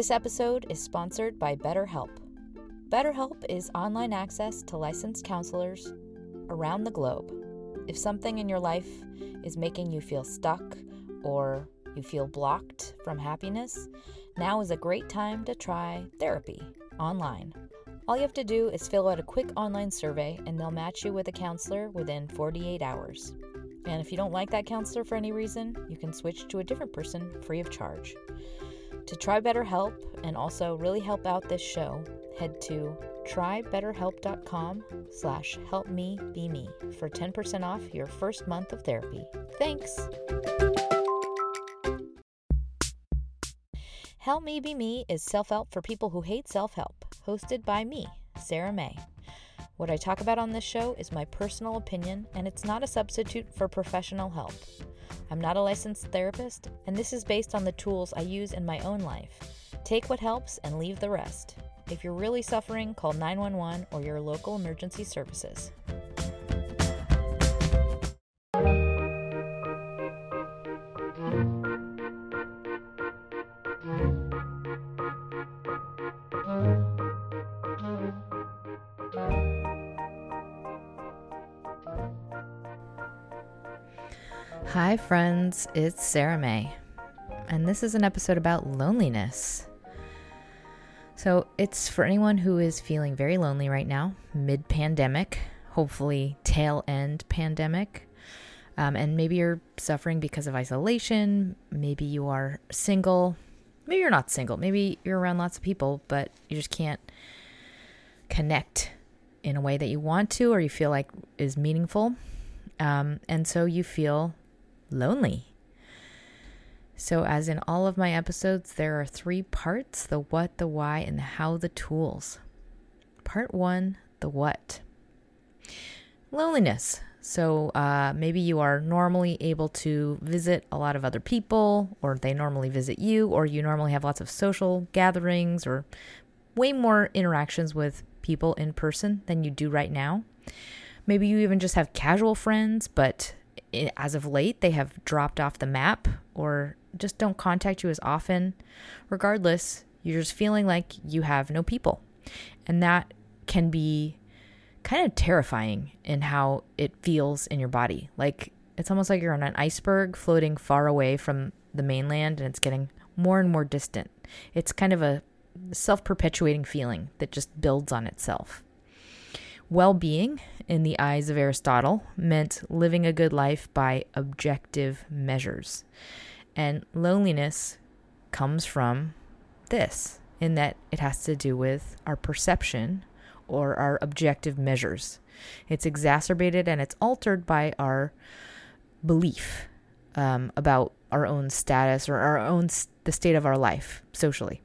This episode is sponsored by BetterHelp. BetterHelp is online access to licensed counselors around the globe. If something in your life is making you feel stuck or you feel blocked from happiness, now is a great time to try therapy online. All you have to do is fill out a quick online survey and they'll match you with a counselor within 48 hours. And if you don't like that counselor for any reason, you can switch to a different person free of charge. To try BetterHelp and also really help out this show, head to trybetterhelp.com slash helpmebeme for 10% off your first month of therapy. Thanks! Help Me Be Me is self-help for people who hate self-help, hosted by me, Sarah May. What I talk about on this show is my personal opinion, and it's not a substitute for professional help. I'm not a licensed therapist, and this is based on the tools I use in my own life. Take what helps and leave the rest. If you're really suffering, call 911 or your local emergency services. Hi, friends, it's Sarah May, and this is an episode about loneliness. So, it's for anyone who is feeling very lonely right now, mid pandemic, hopefully tail end pandemic. Um, and maybe you're suffering because of isolation. Maybe you are single. Maybe you're not single. Maybe you're around lots of people, but you just can't connect in a way that you want to or you feel like is meaningful. Um, and so you feel lonely. So, as in all of my episodes, there are three parts the what, the why, and the how, the tools. Part one the what. Loneliness. So, uh, maybe you are normally able to visit a lot of other people, or they normally visit you, or you normally have lots of social gatherings, or way more interactions with people in person than you do right now. Maybe you even just have casual friends, but as of late, they have dropped off the map or just don't contact you as often. Regardless, you're just feeling like you have no people. And that can be kind of terrifying in how it feels in your body. Like it's almost like you're on an iceberg floating far away from the mainland and it's getting more and more distant. It's kind of a self perpetuating feeling that just builds on itself. Well being, in the eyes of Aristotle, meant living a good life by objective measures. And loneliness comes from this, in that it has to do with our perception or our objective measures. It's exacerbated and it's altered by our belief um, about our own status or our own the state of our life socially.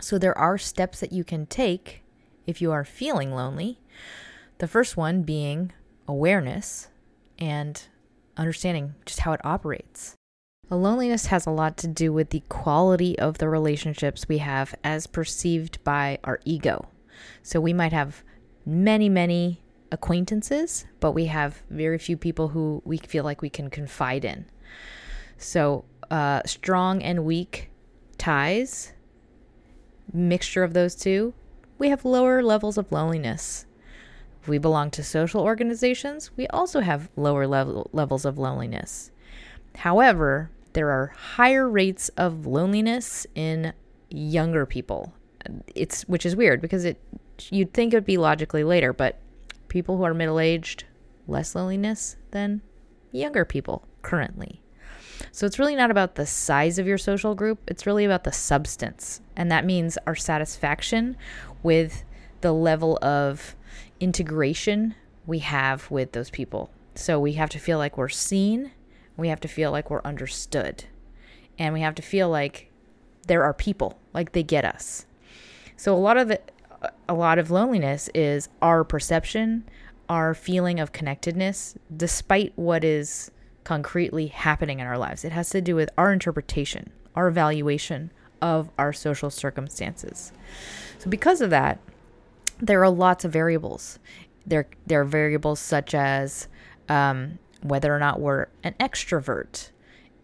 So there are steps that you can take if you are feeling lonely. The first one being awareness and understanding just how it operates. loneliness has a lot to do with the quality of the relationships we have as perceived by our ego. So we might have many, many acquaintances, but we have very few people who we feel like we can confide in. So, uh, strong and weak ties, mixture of those two, we have lower levels of loneliness. If we belong to social organizations, we also have lower level, levels of loneliness. However, there are higher rates of loneliness in younger people. It's which is weird because it you'd think it would be logically later, but people who are middle-aged less loneliness than younger people currently. So it's really not about the size of your social group, it's really about the substance. And that means our satisfaction with the level of integration we have with those people. So we have to feel like we're seen, we have to feel like we're understood, and we have to feel like there are people, like they get us. So a lot of the a lot of loneliness is our perception, our feeling of connectedness despite what is concretely happening in our lives. It has to do with our interpretation, our evaluation of our social circumstances. So, because of that, there are lots of variables. There, there are variables such as um, whether or not we're an extrovert.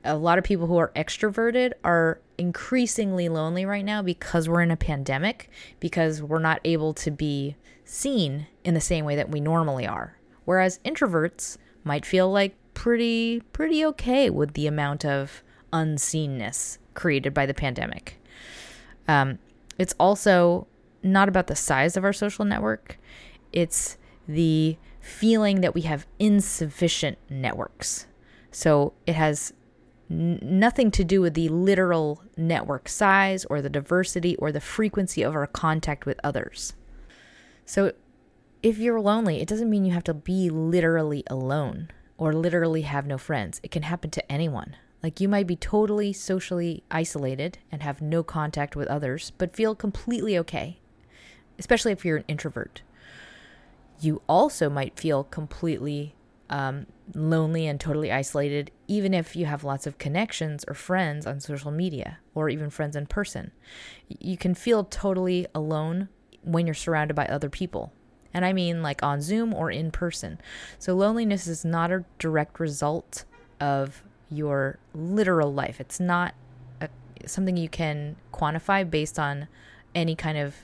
A lot of people who are extroverted are increasingly lonely right now because we're in a pandemic, because we're not able to be seen in the same way that we normally are. Whereas introverts might feel like pretty pretty okay with the amount of unseenness created by the pandemic. Um, it's also not about the size of our social network. It's the feeling that we have insufficient networks. So it has n- nothing to do with the literal network size or the diversity or the frequency of our contact with others. So if you're lonely, it doesn't mean you have to be literally alone or literally have no friends. It can happen to anyone. Like you might be totally socially isolated and have no contact with others, but feel completely okay, especially if you're an introvert. You also might feel completely um, lonely and totally isolated, even if you have lots of connections or friends on social media or even friends in person. You can feel totally alone when you're surrounded by other people. And I mean like on Zoom or in person. So loneliness is not a direct result of your literal life. It's not a, something you can quantify based on any kind of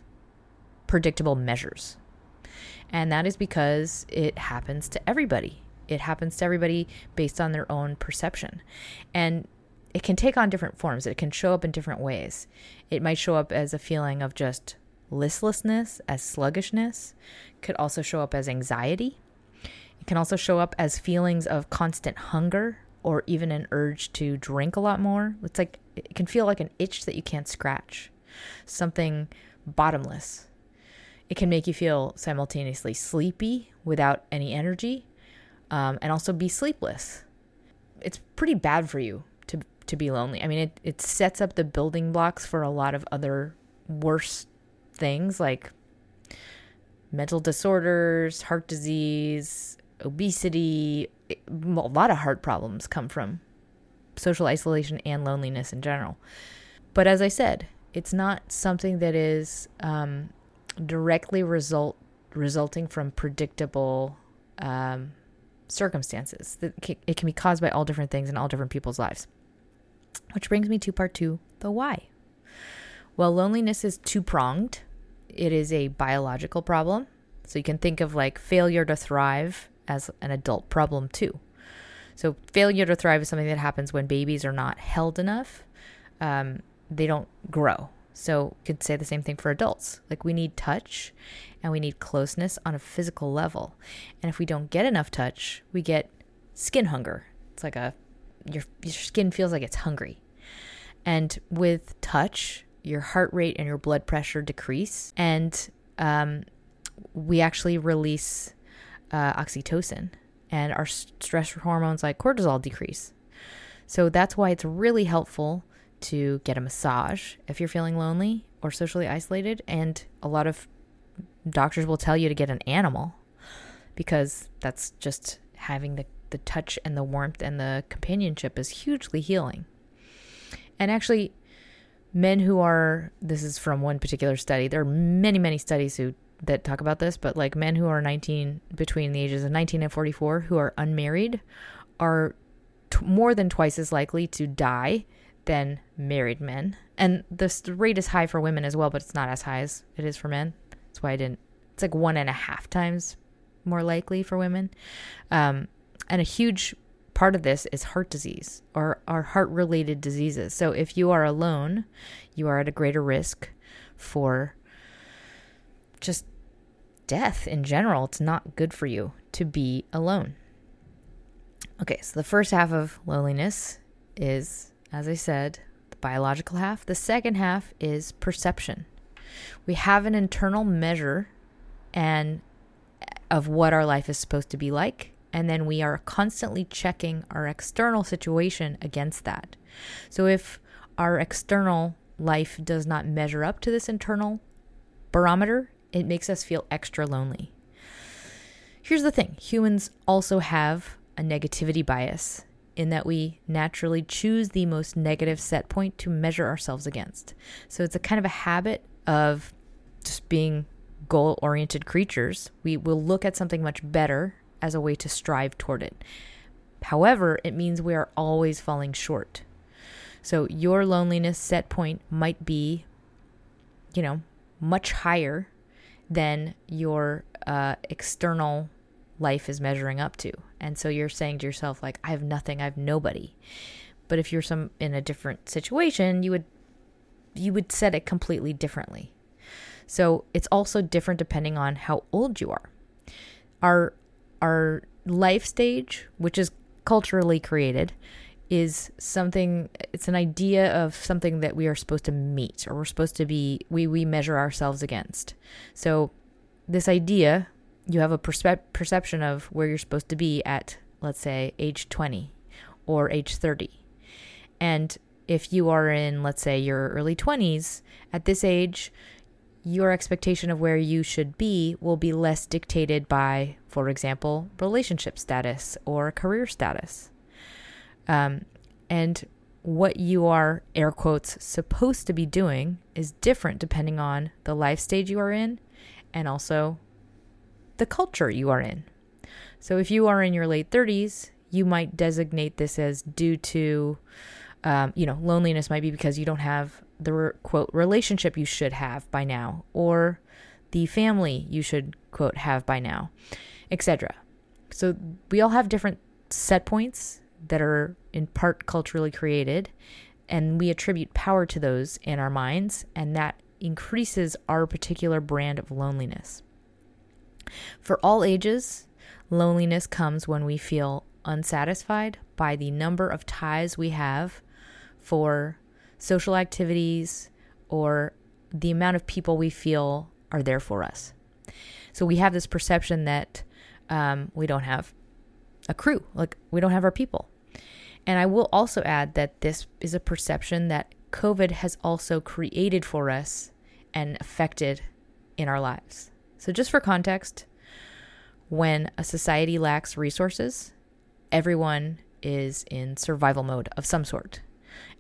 predictable measures. And that is because it happens to everybody. It happens to everybody based on their own perception. And it can take on different forms, it can show up in different ways. It might show up as a feeling of just listlessness, as sluggishness, could also show up as anxiety. It can also show up as feelings of constant hunger or even an urge to drink a lot more. It's like it can feel like an itch that you can't scratch, something bottomless. It can make you feel simultaneously sleepy without any energy um, and also be sleepless. It's pretty bad for you to, to be lonely. I mean, it, it sets up the building blocks for a lot of other worse things like mental disorders, heart disease, obesity. A lot of heart problems come from social isolation and loneliness in general. But as I said, it's not something that is um, directly result resulting from predictable um, circumstances. It can be caused by all different things in all different people's lives. Which brings me to part two the why. Well, loneliness is two pronged it is a biological problem. So you can think of like failure to thrive as an adult problem too. So failure to thrive is something that happens when babies are not held enough. Um, they don't grow. So could say the same thing for adults. Like we need touch and we need closeness on a physical level. And if we don't get enough touch, we get skin hunger. It's like a your your skin feels like it's hungry. And with touch, your heart rate and your blood pressure decrease. And um, we actually release uh, oxytocin, and our stress hormones like cortisol decrease. So that's why it's really helpful to get a massage if you're feeling lonely or socially isolated. And a lot of doctors will tell you to get an animal because that's just having the, the touch and the warmth and the companionship is hugely healing. And actually, men who are this is from one particular study. There are many, many studies who that talk about this, but like men who are 19 between the ages of 19 and 44 who are unmarried are t- more than twice as likely to die than married men. And the rate is high for women as well, but it's not as high as it is for men. That's why I didn't. It's like one and a half times more likely for women. Um, and a huge part of this is heart disease or heart related diseases. So if you are alone, you are at a greater risk for just death in general. It's not good for you to be alone. Okay, so the first half of loneliness is, as I said, the biological half. The second half is perception. We have an internal measure and of what our life is supposed to be like, and then we are constantly checking our external situation against that. So if our external life does not measure up to this internal barometer, it makes us feel extra lonely. Here's the thing humans also have a negativity bias in that we naturally choose the most negative set point to measure ourselves against. So it's a kind of a habit of just being goal oriented creatures. We will look at something much better as a way to strive toward it. However, it means we are always falling short. So your loneliness set point might be, you know, much higher than your uh, external life is measuring up to. And so you're saying to yourself, like, I have nothing, I have nobody. But if you're some in a different situation, you would you would set it completely differently. So it's also different depending on how old you are. Our our life stage, which is culturally created, is something it's an idea of something that we are supposed to meet or we're supposed to be we we measure ourselves against. So this idea, you have a perspe- perception of where you're supposed to be at let's say age 20 or age 30. And if you are in let's say your early 20s, at this age your expectation of where you should be will be less dictated by, for example, relationship status or career status. Um, and what you are, air quotes, supposed to be doing is different depending on the life stage you are in and also the culture you are in. So if you are in your late 30s, you might designate this as due to, um, you know, loneliness might be because you don't have the quote relationship you should have by now or the family you should quote have by now, etc. So we all have different set points that are in part culturally created, and we attribute power to those in our minds, and that increases our particular brand of loneliness. For all ages, loneliness comes when we feel unsatisfied by the number of ties we have for social activities or the amount of people we feel are there for us. So we have this perception that um, we don't have a crew, like we don't have our people. And I will also add that this is a perception that COVID has also created for us and affected in our lives. So, just for context, when a society lacks resources, everyone is in survival mode of some sort.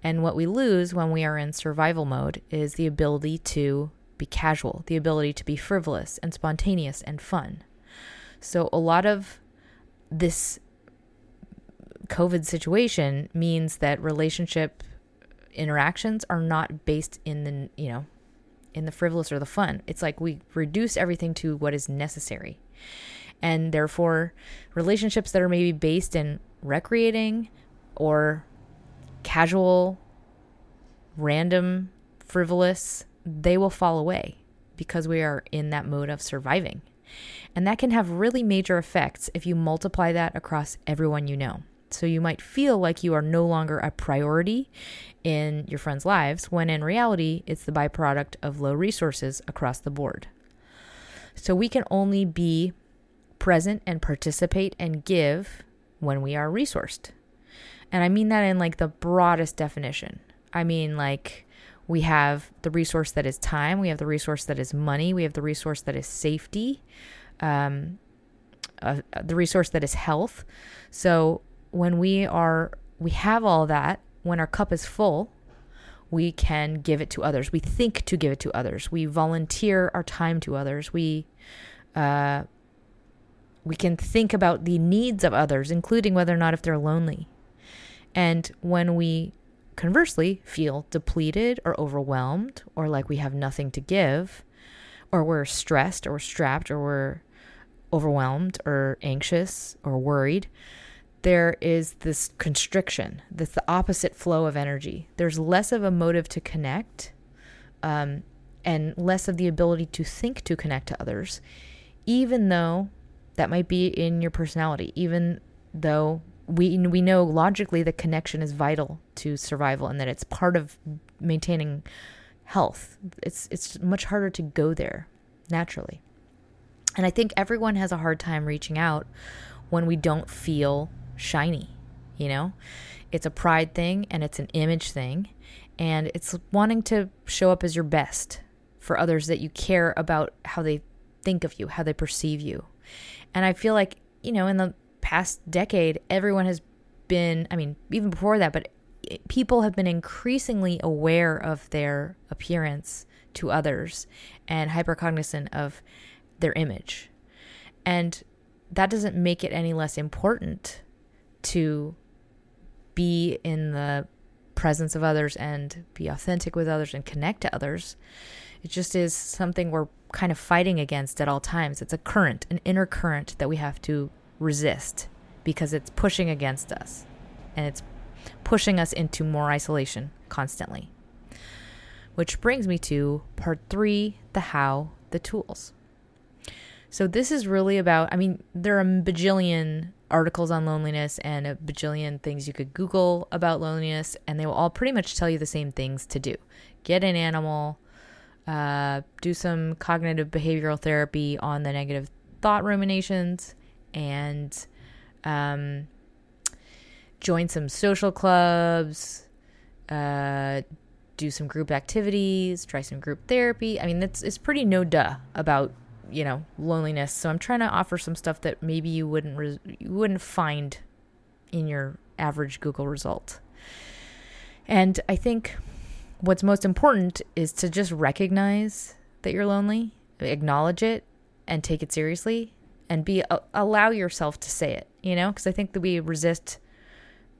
And what we lose when we are in survival mode is the ability to be casual, the ability to be frivolous and spontaneous and fun. So, a lot of this COVID situation means that relationship interactions are not based in the, you know, in the frivolous or the fun. It's like we reduce everything to what is necessary. And therefore, relationships that are maybe based in recreating or casual, random, frivolous, they will fall away because we are in that mode of surviving. And that can have really major effects if you multiply that across everyone you know. So you might feel like you are no longer a priority in your friends' lives when in reality it's the byproduct of low resources across the board. So we can only be present and participate and give when we are resourced. And I mean that in like the broadest definition. I mean, like, we have the resource that is time, we have the resource that is money, we have the resource that is safety, um, uh, the resource that is health. So when we are, we have all that, when our cup is full, we can give it to others. We think to give it to others. We volunteer our time to others. We uh, we can think about the needs of others, including whether or not if they're lonely. And when we conversely feel depleted or overwhelmed or like we have nothing to give, or we're stressed or strapped or we're overwhelmed or anxious or worried, there is this constriction. That's the opposite flow of energy. There's less of a motive to connect um, and less of the ability to think to connect to others, even though that might be in your personality, even though we we know logically that connection is vital to survival and that it's part of maintaining health. It's it's much harder to go there naturally. And I think everyone has a hard time reaching out when we don't feel shiny, you know? It's a pride thing and it's an image thing and it's wanting to show up as your best for others that you care about how they think of you, how they perceive you. And I feel like, you know, in the past decade, everyone has been, I mean, even before that, but people have been increasingly aware of their appearance to others and hypercognizant of their image. And that doesn't make it any less important to be in the presence of others and be authentic with others and connect to others. It just is something we're kind of fighting against at all times. It's a current, an inner current that we have to resist because it's pushing against us and it's pushing us into more isolation constantly. Which brings me to part three the how, the tools. So, this is really about, I mean, there are a bajillion articles on loneliness and a bajillion things you could Google about loneliness, and they will all pretty much tell you the same things to do get an animal, uh, do some cognitive behavioral therapy on the negative thought ruminations, and um, join some social clubs, uh, do some group activities, try some group therapy. I mean, it's it's pretty no duh about you know loneliness. So I'm trying to offer some stuff that maybe you wouldn't you wouldn't find in your average Google result. And I think what's most important is to just recognize that you're lonely, acknowledge it, and take it seriously, and be uh, allow yourself to say it. You know, because I think that we resist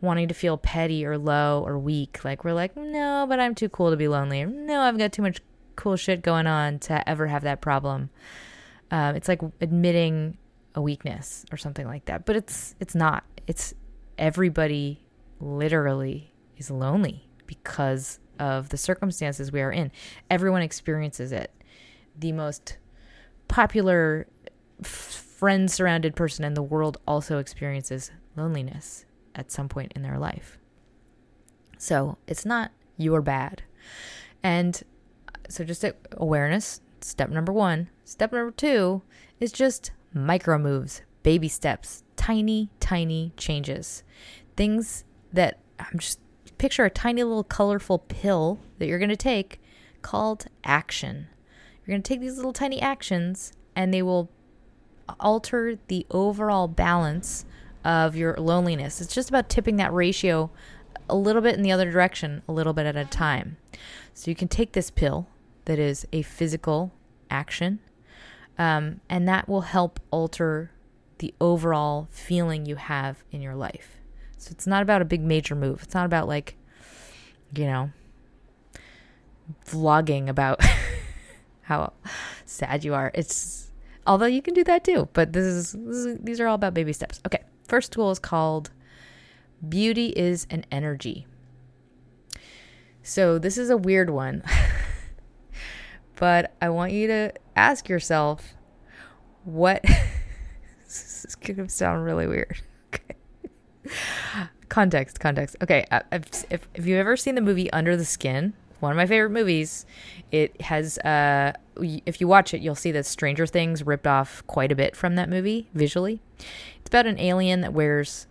wanting to feel petty or low or weak. Like we're like, no, but I'm too cool to be lonely. No, I've got too much cool shit going on to ever have that problem. Um, it's like admitting a weakness or something like that, but it's it's not. It's everybody literally is lonely because of the circumstances we are in. Everyone experiences it. The most popular friend surrounded person in the world also experiences loneliness at some point in their life. So it's not you're bad. And uh, so just awareness, step number one. Step number two is just micro moves, baby steps, tiny, tiny changes. Things that I'm just picture a tiny little colorful pill that you're going to take called action. You're going to take these little tiny actions and they will alter the overall balance of your loneliness. It's just about tipping that ratio a little bit in the other direction, a little bit at a time. So you can take this pill that is a physical action, um, and that will help alter the overall feeling you have in your life. So it's not about a big major move. It's not about like, you know, vlogging about how sad you are. It's although you can do that too, but this is, this is these are all about baby steps. Okay. First tool is called Beauty is an Energy. So, this is a weird one, but I want you to ask yourself what. this is to sound really weird. Okay. Context, context. Okay, uh, if, if, if you've ever seen the movie Under the Skin, one of my favorite movies. It has, uh, if you watch it, you'll see that Stranger Things ripped off quite a bit from that movie visually. It's about an alien that wears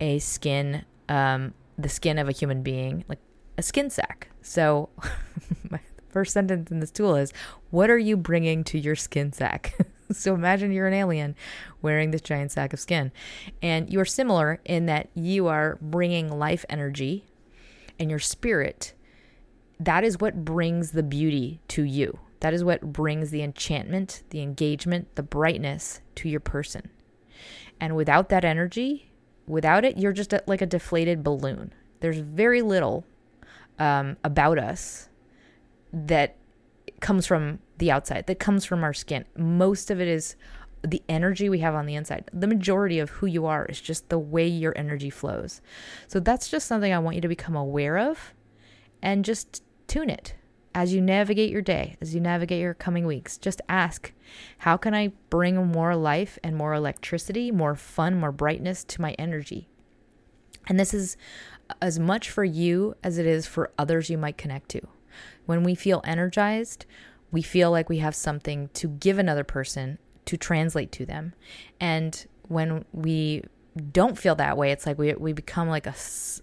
a skin, um, the skin of a human being, like a skin sack. So, my first sentence in this tool is, What are you bringing to your skin sack? so, imagine you're an alien wearing this giant sack of skin. And you are similar in that you are bringing life energy and your spirit that is what brings the beauty to you. That is what brings the enchantment, the engagement, the brightness to your person. And without that energy, without it, you're just a, like a deflated balloon. There's very little um, about us that comes from the outside, that comes from our skin. Most of it is the energy we have on the inside. The majority of who you are is just the way your energy flows. So that's just something I want you to become aware of and just tune it as you navigate your day, as you navigate your coming weeks. Just ask, how can I bring more life and more electricity, more fun, more brightness to my energy? And this is as much for you as it is for others you might connect to. When we feel energized, we feel like we have something to give another person to translate to them. And when we don't feel that way, it's like we we become like a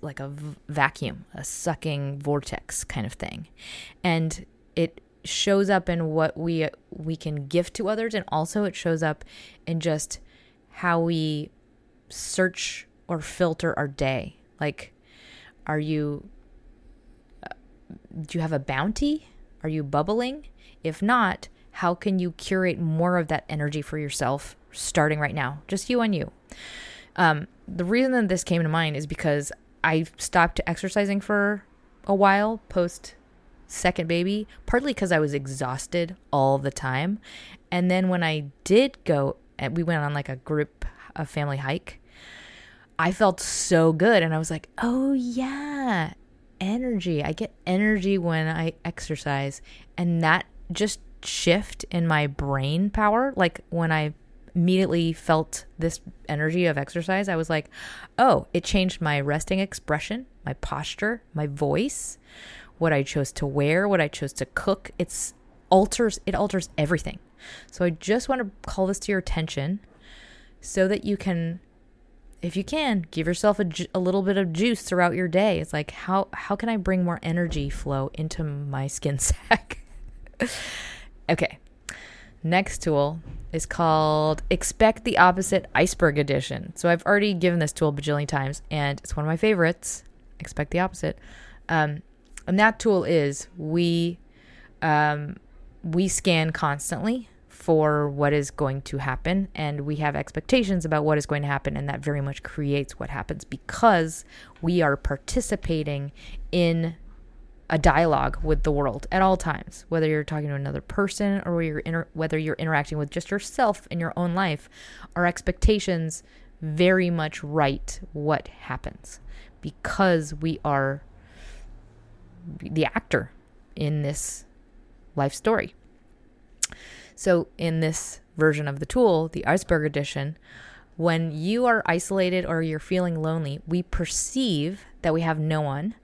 like a vacuum, a sucking vortex kind of thing, and it shows up in what we we can give to others, and also it shows up in just how we search or filter our day. Like, are you uh, do you have a bounty? Are you bubbling? If not, how can you curate more of that energy for yourself starting right now? Just you and you. Um, the reason that this came to mind is because I stopped exercising for a while post second baby, partly because I was exhausted all the time. And then when I did go, we went on like a group, a family hike, I felt so good. And I was like, oh, yeah, energy. I get energy when I exercise. And that just shift in my brain power, like when I immediately felt this energy of exercise, I was like, oh, it changed my resting expression, my posture, my voice, what I chose to wear, what I chose to cook. It's alters it alters everything. So I just want to call this to your attention so that you can if you can give yourself a, ju- a little bit of juice throughout your day it's like how how can i bring more energy flow into my skin sack okay Next tool is called Expect the Opposite Iceberg Edition. So I've already given this tool a bajillion times, and it's one of my favorites. Expect the opposite. Um, and that tool is we um, we scan constantly for what is going to happen, and we have expectations about what is going to happen, and that very much creates what happens because we are participating in a dialogue with the world at all times, whether you're talking to another person or you're inter- whether you're interacting with just yourself in your own life. Our expectations very much write what happens because we are the actor in this life story. So, in this version of the tool, the iceberg edition, when you are isolated or you're feeling lonely, we perceive that we have no one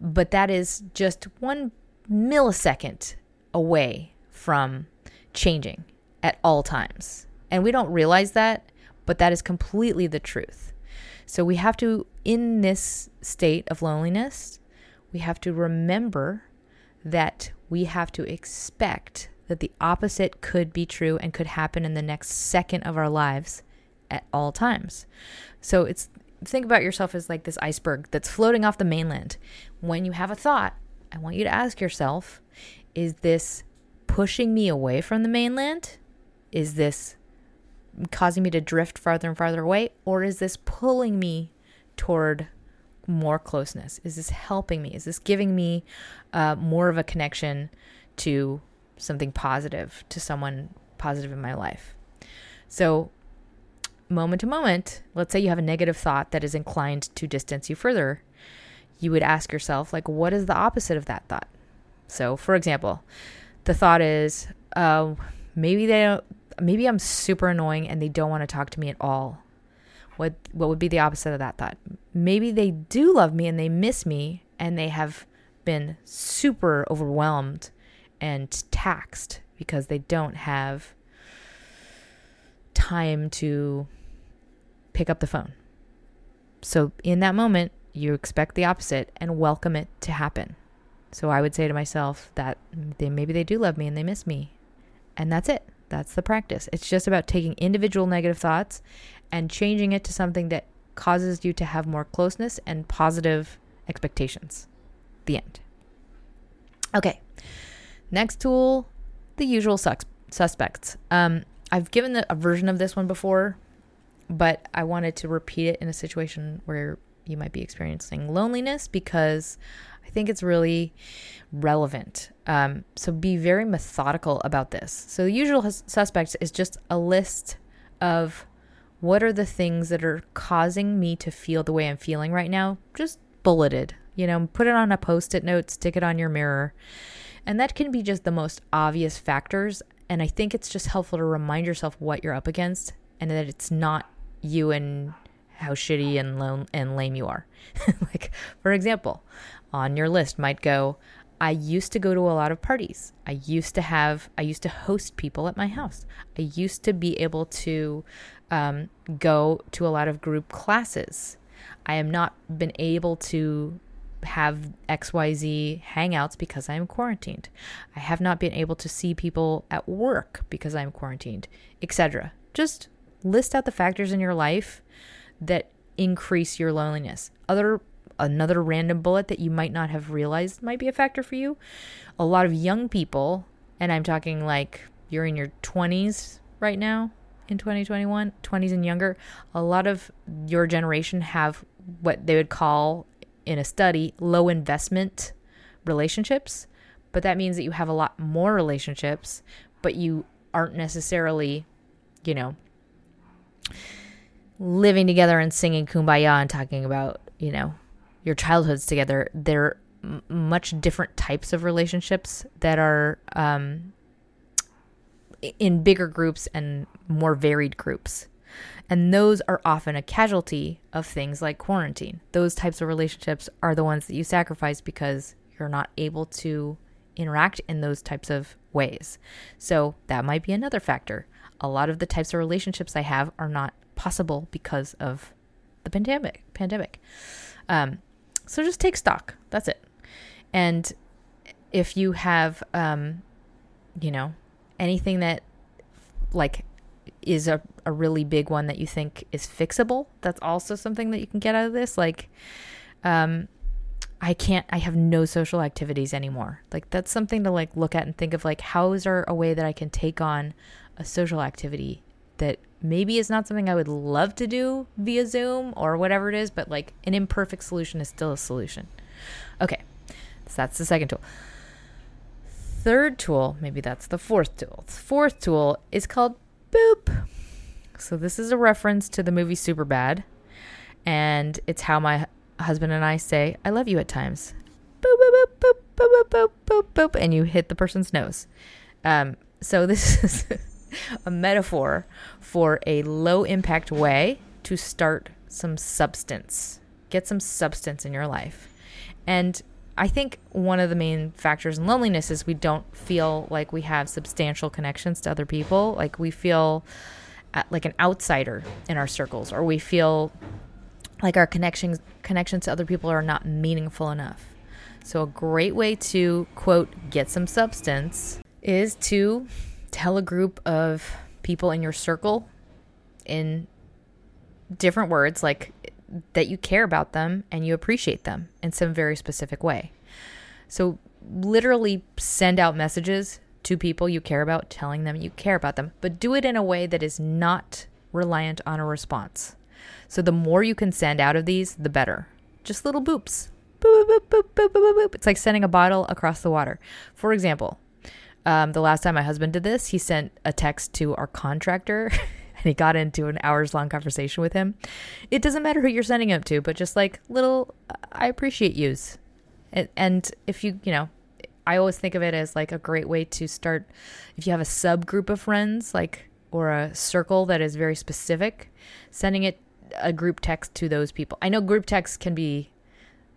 but that is just one millisecond away from changing at all times. And we don't realize that, but that is completely the truth. So we have to, in this state of loneliness, we have to remember that we have to expect that the opposite could be true and could happen in the next second of our lives at all times. So it's think about yourself as like this iceberg that's floating off the mainland. When you have a thought, I want you to ask yourself is this pushing me away from the mainland? Is this causing me to drift farther and farther away? Or is this pulling me toward more closeness? Is this helping me? Is this giving me uh, more of a connection to something positive, to someone positive in my life? So moment to moment, let's say you have a negative thought that is inclined to distance you further, you would ask yourself, like, what is the opposite of that thought? So, for example, the thought is, uh, maybe they don't, maybe I'm super annoying and they don't want to talk to me at all. What what would be the opposite of that thought? Maybe they do love me and they miss me and they have been super overwhelmed and taxed because they don't have time to pick up the phone. So in that moment, you expect the opposite and welcome it to happen. So I would say to myself that they maybe they do love me and they miss me. And that's it. That's the practice. It's just about taking individual negative thoughts and changing it to something that causes you to have more closeness and positive expectations. The end. Okay. Next tool, the usual sus- suspects. Um, I've given the, a version of this one before, but I wanted to repeat it in a situation where you might be experiencing loneliness because I think it's really relevant. Um, so be very methodical about this. So the usual suspects is just a list of what are the things that are causing me to feel the way I'm feeling right now, just bulleted. You know, put it on a post it note, stick it on your mirror. And that can be just the most obvious factors. And I think it's just helpful to remind yourself what you're up against and that it's not you and how shitty and lone and lame you are. like, for example, on your list might go, I used to go to a lot of parties. I used to have, I used to host people at my house. I used to be able to um, go to a lot of group classes. I have not been able to have XYZ hangouts because I am quarantined. I have not been able to see people at work because I'm quarantined, etc. Just list out the factors in your life that increase your loneliness. Other another random bullet that you might not have realized might be a factor for you. A lot of young people, and I'm talking like you're in your 20s right now in 2021, 20s and younger, a lot of your generation have what they would call in a study low investment relationships. But that means that you have a lot more relationships, but you aren't necessarily, you know, living together and singing kumbaya and talking about, you know, your childhoods together. They're m- much different types of relationships that are um, in bigger groups and more varied groups. And those are often a casualty of things like quarantine. Those types of relationships are the ones that you sacrifice because you're not able to interact in those types of ways. So that might be another factor. A lot of the types of relationships I have are not possible because of the pandemic. Pandemic. Um, so just take stock. That's it. And if you have, um, you know, anything that like is a, a really big one that you think is fixable, that's also something that you can get out of this. Like, um, I can't, I have no social activities anymore. Like, that's something to like look at and think of like, how is there a way that I can take on a social activity that maybe is not something I would love to do via Zoom or whatever it is, but like an imperfect solution is still a solution. Okay, so that's the second tool. Third tool, maybe that's the fourth tool. Fourth tool is called Boop. So this is a reference to the movie Superbad, and it's how my husband and I say "I love you" at times. Boop boop boop boop boop boop boop boop, and you hit the person's nose. Um, so this is a metaphor for a low impact way to start some substance. Get some substance in your life. And I think one of the main factors in loneliness is we don't feel like we have substantial connections to other people. Like we feel uh, like an outsider in our circles, or we feel like our connections connections to other people are not meaningful enough. So a great way to quote get some substance is to tell a group of people in your circle in different words like that you care about them and you appreciate them in some very specific way. So, literally send out messages to people you care about, telling them you care about them, but do it in a way that is not reliant on a response. So, the more you can send out of these, the better. Just little boops. Boop, boop, boop, boop, boop, boop. boop. It's like sending a bottle across the water. For example, um, the last time my husband did this, he sent a text to our contractor and he got into an hours long conversation with him. It doesn't matter who you're sending it to, but just like little, I appreciate yous. And, and if you, you know, I always think of it as like a great way to start. If you have a subgroup of friends, like, or a circle that is very specific, sending it a group text to those people. I know group text can be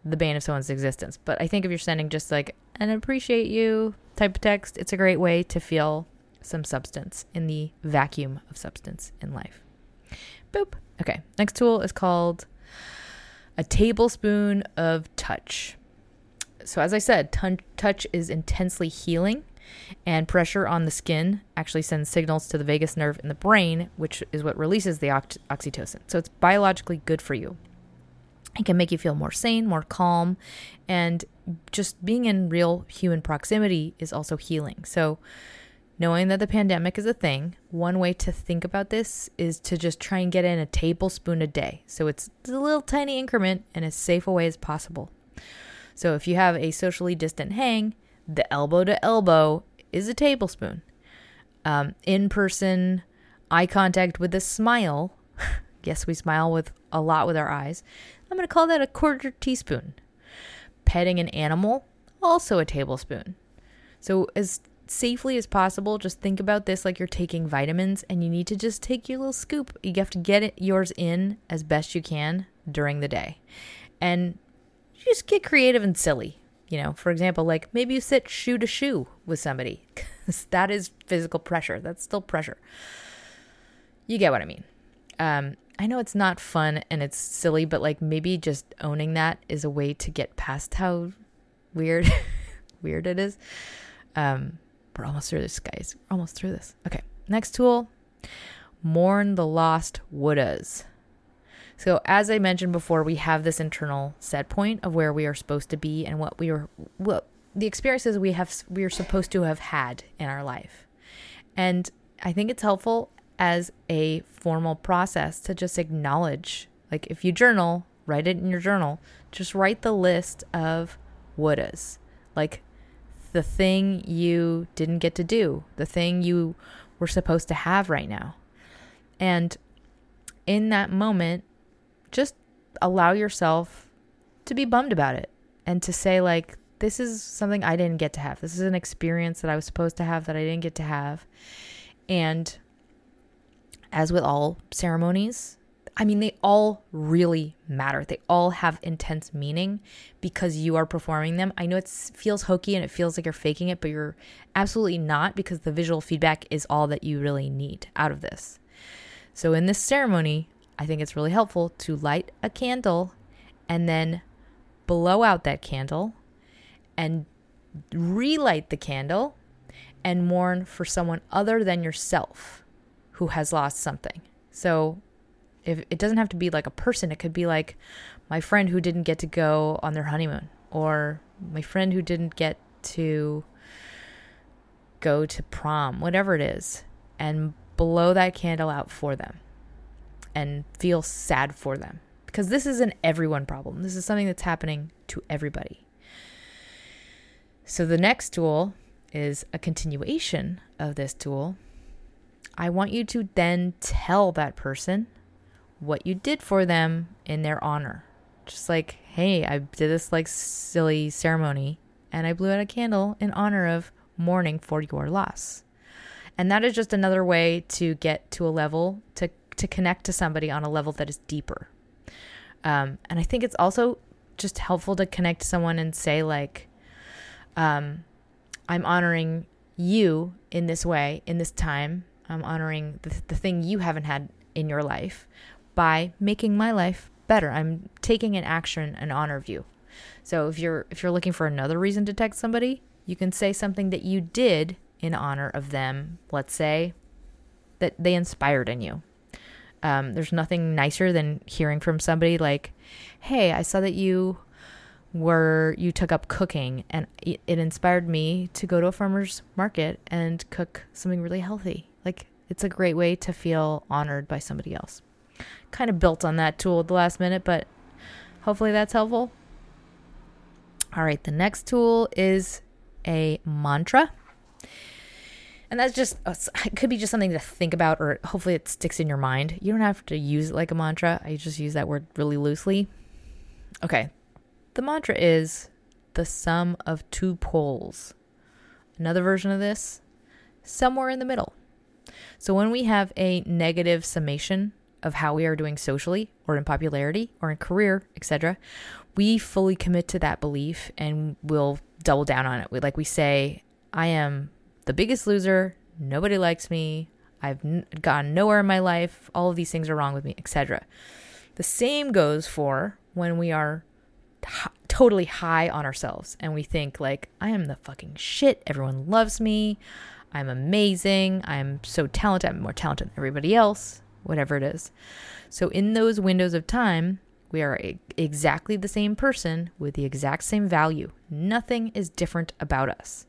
the bane of someone's existence, but I think if you're sending just like an appreciate you type of text, it's a great way to feel some substance in the vacuum of substance in life. Boop. Okay, next tool is called a tablespoon of touch. So, as I said, t- touch is intensely healing, and pressure on the skin actually sends signals to the vagus nerve in the brain, which is what releases the oxytocin. So, it's biologically good for you. It can make you feel more sane, more calm, and just being in real human proximity is also healing. So, knowing that the pandemic is a thing, one way to think about this is to just try and get in a tablespoon a day. So, it's a little tiny increment and as safe a way as possible. So, if you have a socially distant hang, the elbow to elbow is a tablespoon. Um, in person eye contact with a smile. yes, we smile with a lot with our eyes. I'm going to call that a quarter teaspoon. Petting an animal, also a tablespoon. So, as safely as possible, just think about this like you're taking vitamins and you need to just take your little scoop. You have to get it, yours in as best you can during the day. And just get creative and silly. You know, for example, like maybe you sit shoe to shoe with somebody. because that is physical pressure. That's still pressure. You get what I mean. Um, I know it's not fun and it's silly, but like maybe just owning that is a way to get past how weird weird it is. Um, we're almost through this, guys. We're almost through this. Okay. Next tool. Mourn the lost wouldas. So as I mentioned before, we have this internal set point of where we are supposed to be and what we are what the experiences we have we are supposed to have had in our life. And I think it's helpful as a formal process to just acknowledge. Like if you journal, write it in your journal. Just write the list of wouldas. Like the thing you didn't get to do, the thing you were supposed to have right now. And in that moment, just allow yourself to be bummed about it and to say, like, this is something I didn't get to have. This is an experience that I was supposed to have that I didn't get to have. And as with all ceremonies, I mean, they all really matter. They all have intense meaning because you are performing them. I know it feels hokey and it feels like you're faking it, but you're absolutely not because the visual feedback is all that you really need out of this. So, in this ceremony, I think it's really helpful to light a candle and then blow out that candle and relight the candle and mourn for someone other than yourself who has lost something. So if it doesn't have to be like a person, it could be like my friend who didn't get to go on their honeymoon or my friend who didn't get to go to prom, whatever it is, and blow that candle out for them and feel sad for them. Because this is an everyone problem. This is something that's happening to everybody. So the next tool is a continuation of this tool I want you to then tell that person what you did for them in their honor. Just like, hey, I did this like silly ceremony and I blew out a candle in honor of mourning for your loss. And that is just another way to get to a level to to connect to somebody on a level that is deeper. Um, and I think it's also just helpful to connect to someone and say like, um, I'm honoring you in this way, in this time, I'm honoring the, the thing you haven't had in your life by making my life better. I'm taking an action in honor of you. So if you're if you're looking for another reason to text somebody, you can say something that you did in honor of them. Let's say that they inspired in you. Um, there's nothing nicer than hearing from somebody like, "Hey, I saw that you were you took up cooking, and it inspired me to go to a farmer's market and cook something really healthy." Like it's a great way to feel honored by somebody else. Kind of built on that tool at the last minute, but hopefully that's helpful. All right, the next tool is a mantra. And that's just, uh, it could be just something to think about, or hopefully it sticks in your mind. You don't have to use it like a mantra. I just use that word really loosely. Okay, the mantra is the sum of two poles. Another version of this, somewhere in the middle. So when we have a negative summation of how we are doing socially or in popularity or in career, etc., we fully commit to that belief and we'll double down on it. We, like we say, I am the biggest loser, nobody likes me, I've n- gone nowhere in my life, all of these things are wrong with me, etc. The same goes for when we are t- totally high on ourselves and we think like I am the fucking shit, everyone loves me, I'm amazing. I'm so talented. I'm more talented than everybody else, whatever it is. So, in those windows of time We are exactly the same person with the exact same value. Nothing is different about us.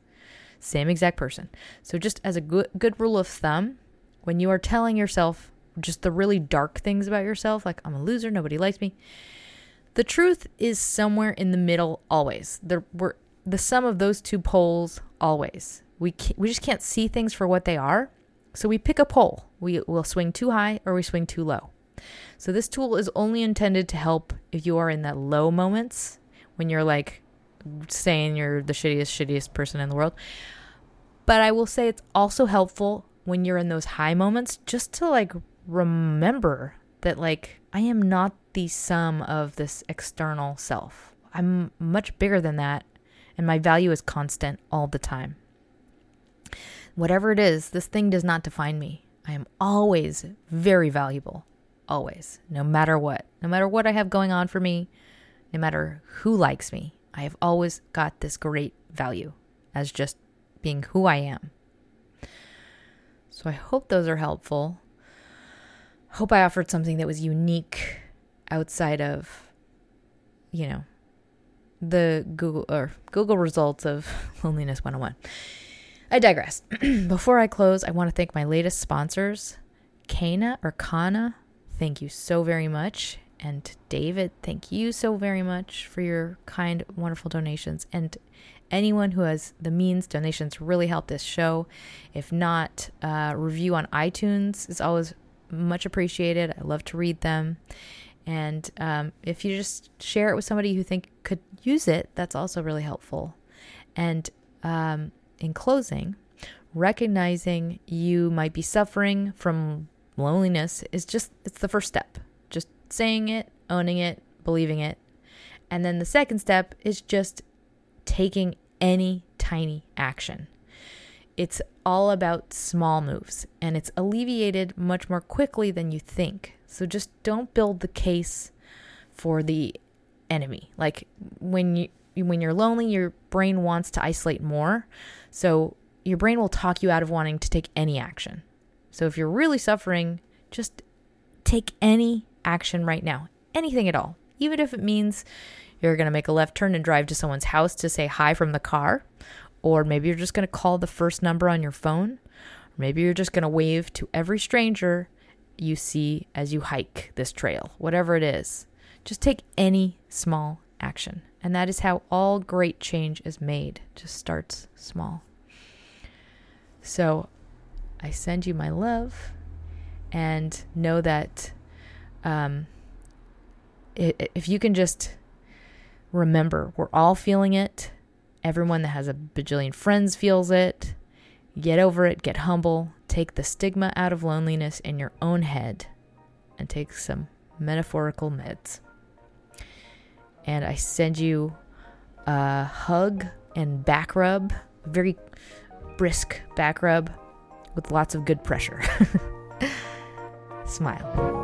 Same exact person. So, just as a good, good rule of thumb, when you are telling yourself just the really dark things about yourself, like I'm a loser, nobody likes me, the truth is somewhere in the middle always. The, we're, the sum of those two poles always. We, we just can't see things for what they are. So we pick a pole. We will swing too high or we swing too low. So this tool is only intended to help if you are in that low moments when you're like saying you're the shittiest, shittiest person in the world. But I will say it's also helpful when you're in those high moments just to like remember that like I am not the sum of this external self. I'm much bigger than that and my value is constant all the time. Whatever it is, this thing does not define me. I am always very valuable. Always. No matter what. No matter what I have going on for me, no matter who likes me, I have always got this great value as just being who I am. So I hope those are helpful. Hope I offered something that was unique outside of, you know, the Google or Google results of Loneliness 101. I digress. Before I close, I want to thank my latest sponsors, Kana or Kana. Thank you so very much. And David, thank you so very much for your kind, wonderful donations. And anyone who has the means, donations really help this show. If not, uh, review on iTunes is always much appreciated. I love to read them. And um, if you just share it with somebody who think could use it, that's also really helpful. And um, in closing, recognizing you might be suffering from loneliness is just it's the first step. Just saying it, owning it, believing it. And then the second step is just taking any tiny action. It's all about small moves and it's alleviated much more quickly than you think. So just don't build the case for the enemy. Like when you when you're lonely, your brain wants to isolate more. So your brain will talk you out of wanting to take any action. So if you're really suffering, just take any action right now. Anything at all. Even if it means you're going to make a left turn and drive to someone's house to say hi from the car, or maybe you're just going to call the first number on your phone, or maybe you're just going to wave to every stranger you see as you hike this trail, whatever it is. Just take any small action. And that is how all great change is made. Just starts small. So I send you my love and know that um, if you can just remember, we're all feeling it. Everyone that has a bajillion friends feels it. Get over it, get humble, take the stigma out of loneliness in your own head, and take some metaphorical meds. And I send you a hug and back rub, very brisk back rub with lots of good pressure. Smile.